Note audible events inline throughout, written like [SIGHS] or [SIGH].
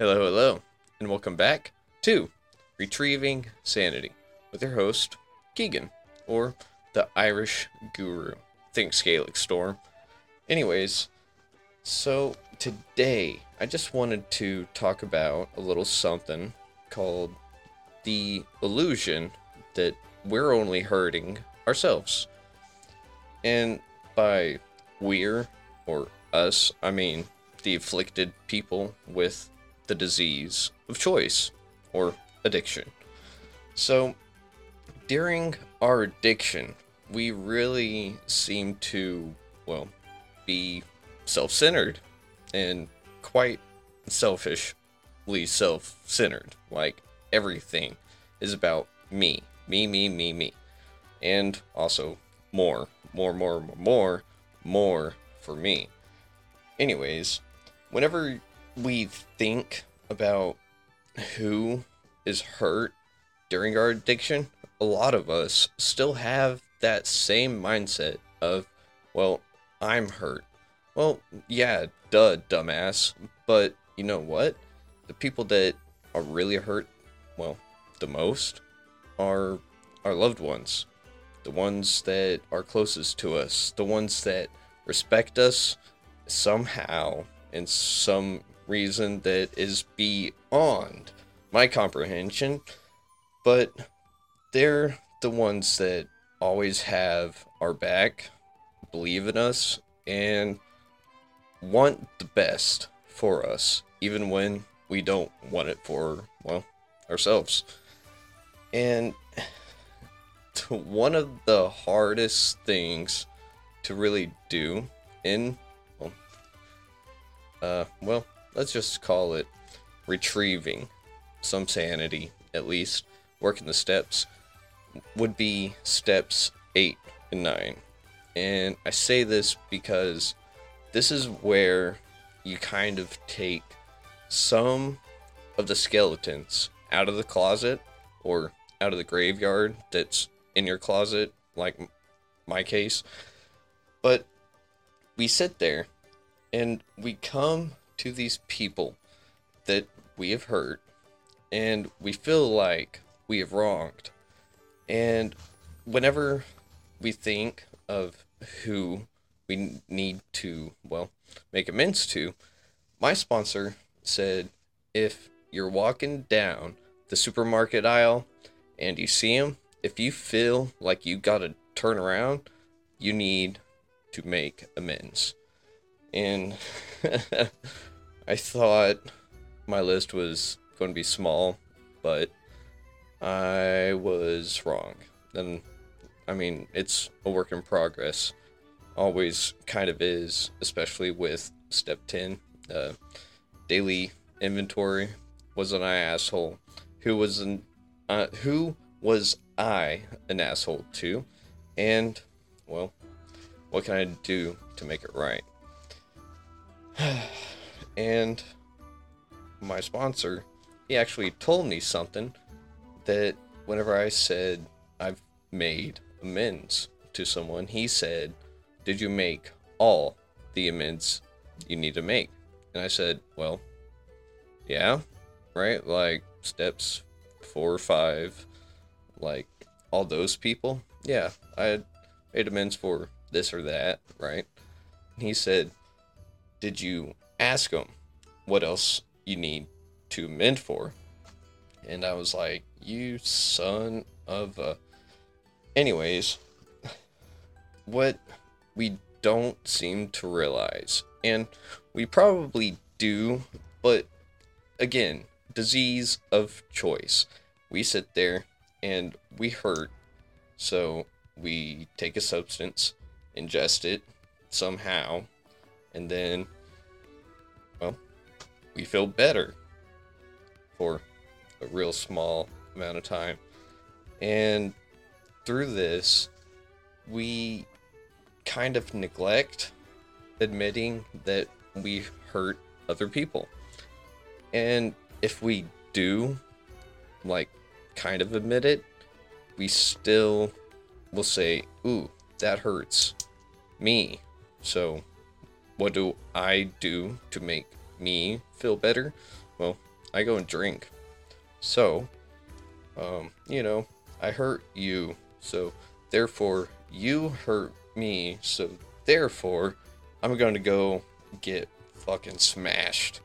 Hello, hello, and welcome back to Retrieving Sanity with your host, Keegan, or the Irish Guru. Think Gaelic Storm. Anyways, so today I just wanted to talk about a little something called the illusion that we're only hurting ourselves. And by we're or us, I mean the afflicted people with the disease of choice or addiction. So, during our addiction, we really seem to, well, be self centered and quite selfishly self centered. Like, everything is about me, me, me, me, me. And also more, more, more, more, more for me. Anyways, whenever we think about who is hurt during our addiction, a lot of us still have that same mindset of, well, I'm hurt. Well, yeah, duh, dumbass. But you know what? The people that are really hurt, well, the most are our loved ones. The ones that are closest to us. The ones that respect us somehow in some reason that is beyond my comprehension. But they're the ones that always have our back, believe in us, and want the best for us, even when we don't want it for, well, ourselves. And [SIGHS] one of the hardest things to really do in, well, uh, well, let's just call it retrieving some sanity, at least, working the steps, would be steps eight and nine. And I say this because this is where you kind of take some of the skeletons out of the closet or out of the graveyard that's in your closet, like my case. But we sit there and we come to these people that we have hurt and we feel like we have wronged. And whenever we think of who we need to, well, make amends to, my sponsor said if you're walking down the supermarket aisle and you see him, if you feel like you gotta turn around, you need to make amends. And [LAUGHS] I thought my list was going to be small, but I was wrong. And I mean, it's a work in progress. Always kind of is, especially with step 10. Uh, daily inventory. Was an I asshole? Who was an uh, who was I an asshole to? And well, what can I do to make it right? [SIGHS] [SIGHS] and my sponsor, he actually told me something that whenever I said I've made amends to someone, he said, Did you make all the amends you need to make? And I said, Well, yeah, right? Like steps four or five, like all those people. Yeah, I made amends for this or that, right? And he said, Did you ask them what else you need to amend for? And I was like, You son of a. Anyways, what we don't seem to realize, and we probably do, but again, disease of choice. We sit there and we hurt, so we take a substance, ingest it somehow, and then, we feel better for a real small amount of time. And through this, we kind of neglect admitting that we hurt other people. And if we do, like, kind of admit it, we still will say, Ooh, that hurts me. So, what do I do to make me feel better? Well, I go and drink. So, um, you know, I hurt you. So, therefore, you hurt me. So, therefore, I'm going to go get fucking smashed.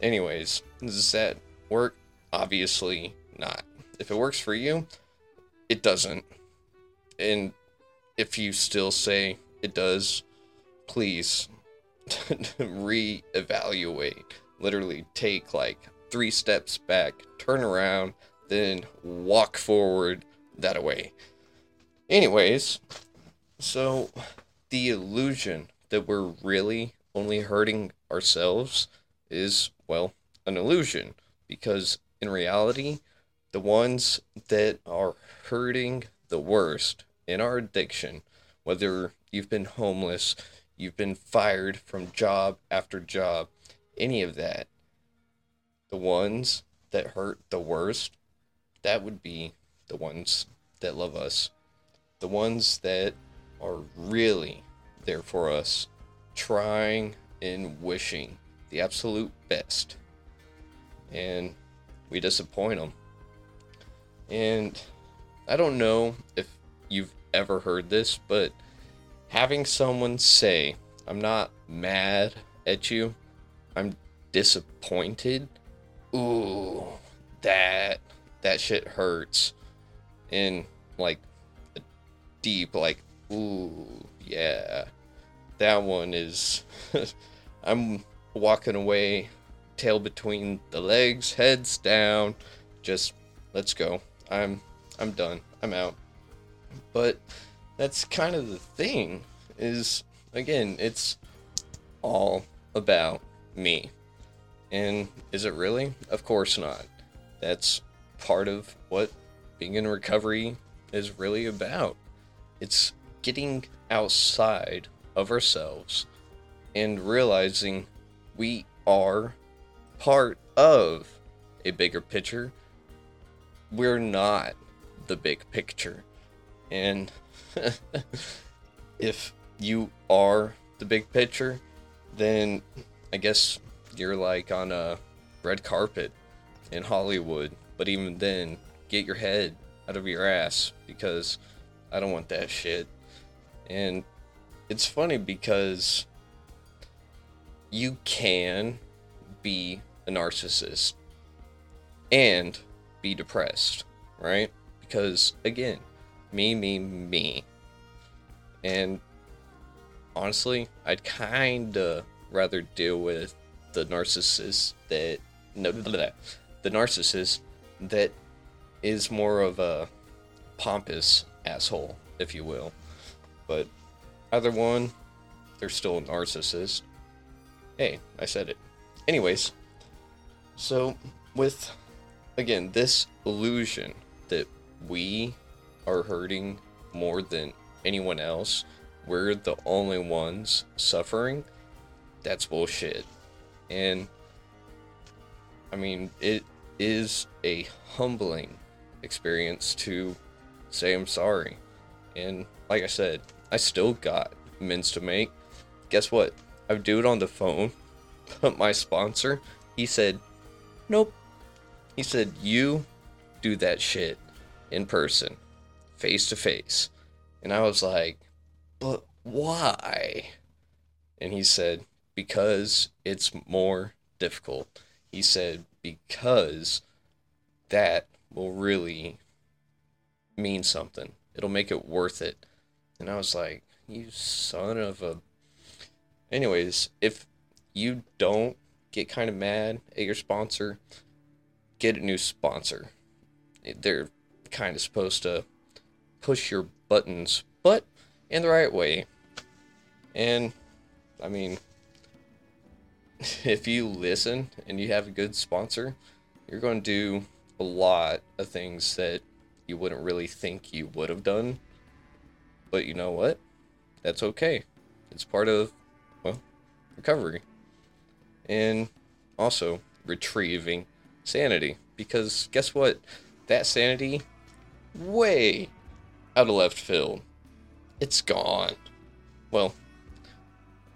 Anyways, does that work? Obviously not. If it works for you, it doesn't. And if you still say it does, please [LAUGHS] reevaluate. Literally take like three steps back, turn around, then walk forward that way. Anyways, so the illusion that we're really only hurting ourselves is, well, an illusion. Because in reality, the ones that are hurting the worst in our addiction, whether you've been homeless, you've been fired from job after job, any of that, the ones that hurt the worst, that would be the ones that love us. The ones that are really there for us, trying and wishing the absolute best. And we disappoint them. And I don't know if you've ever heard this, but having someone say, I'm not mad at you, I'm disappointed. Ooh, that that shit hurts. In like deep like ooh, yeah. That one is [LAUGHS] I'm walking away tail between the legs, heads down, just let's go. I'm I'm done. I'm out. But that's kind of the thing is again, it's all about me. And is it really? Of course not. That's part of what being in recovery is really about. It's getting outside of ourselves and realizing we are part of a bigger picture. We're not the big picture. And [LAUGHS] if you are the big picture, then I guess you're like on a red carpet in Hollywood. But even then, get your head out of your ass because I don't want that shit. And it's funny because you can be a narcissist and be depressed, right? Because again, me, me, me. And honestly, I'd kind of rather deal with the narcissist that no, the narcissist that is more of a pompous asshole, if you will. But either one, they're still a narcissist. Hey, I said it. Anyways, so with again this illusion that we are hurting more than anyone else, we're the only ones suffering, that's bullshit. And I mean, it is a humbling experience to say I'm sorry. And like I said, I still got amends to make. Guess what? I do it on the phone, [LAUGHS] but my sponsor, he said, Nope. He said, You do that shit in person, face to face. And I was like, But why? And he said, Because it's more difficult. He said, Because that will really mean something. It'll make it worth it. And I was like, You son of a. Anyways, if you don't get kind of mad at your sponsor, get a new sponsor. They're kind of supposed to push your buttons, but in the right way. And I mean, [LAUGHS] if you listen and you have a good sponsor, you're going to do a lot of things that you wouldn't really think you would have done. But you know what? That's okay. It's part of, well, recovery and also retrieving sanity. Because guess what? That sanity, way out of left field, it's gone. Well,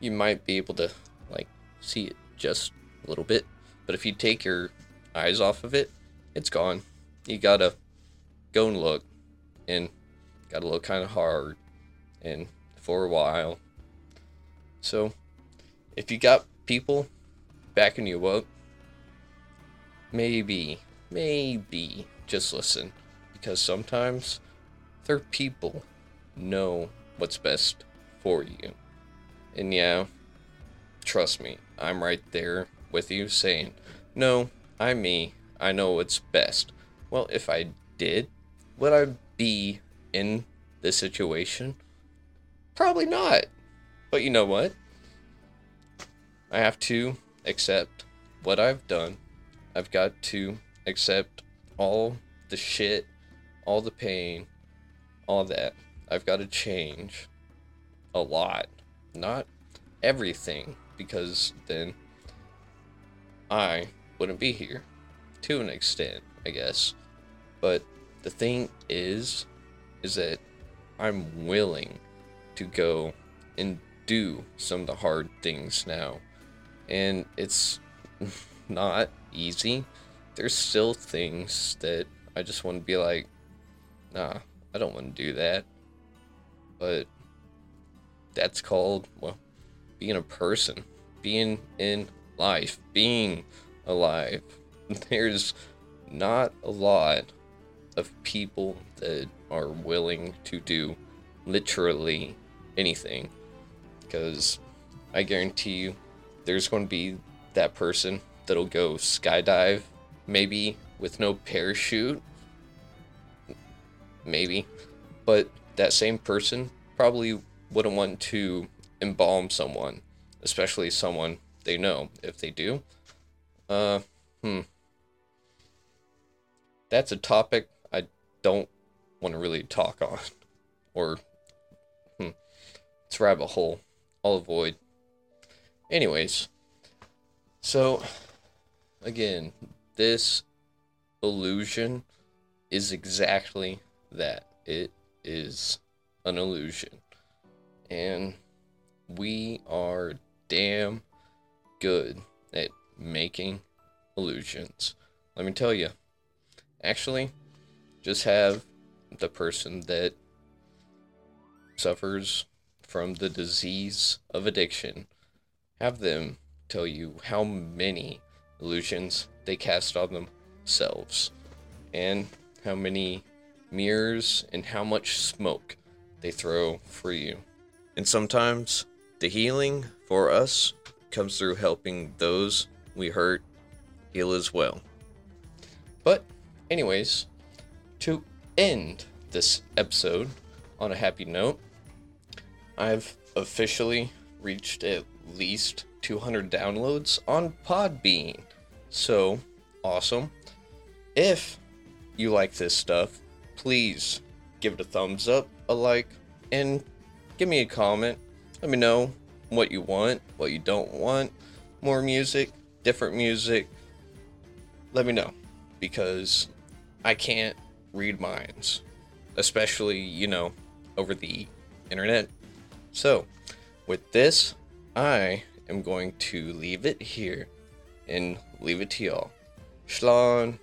you might be able to like see it just a little bit, but if you take your eyes off of it, it's gone. You gotta go and look, and gotta look kind of hard, and for a while. So, if you got people backing you up, maybe, maybe just listen, because sometimes their people know what's best for you. And yeah, trust me, I'm right there with you saying, no, I'm me. I know what's best. Well, if I did, would I be in this situation? Probably not. But you know what? I have to accept what I've done. I've got to accept all the shit, all the pain, all that. I've got to change a lot. Not everything, because then I wouldn't be here to an extent, I guess. But the thing is, is that I'm willing to go and do some of the hard things now. And it's [LAUGHS] not easy. There's still things that I just want to be like, nah, I don't want to do that. But that's called, well, being a person, being in life, being alive. [LAUGHS] There's not a lot of people that are willing to do literally anything. Because I guarantee you, there's going to be that person that'll go skydive, maybe with no parachute. Maybe. But that same person probably wouldn't want to embalm someone, especially someone they know. If they do, uh, hmm. That's a topic I don't want to really talk on. [LAUGHS] Or, hmm. It's rabbit hole. I'll avoid. Anyways, so, again, this illusion is exactly that. It is an illusion. And we are damn good at making illusions. Let me tell you. Actually, just have the person that suffers from the disease of addiction have them tell you how many illusions they cast on themselves and how many mirrors and how much smoke they throw for you. And sometimes the healing for us comes through helping those we hurt heal as well. But, anyways, to end this episode on a happy note, I've officially reached at least 200 downloads on Podbean. So, awesome. If you like this stuff, please give it a thumbs up, a like, and give me a comment. Let me know what you want, what you don't want, more music, different music. Let me know because I can't read minds, especially, you know, over the internet. So, with this, I am going to leave it here and leave it to y'all. Shalom.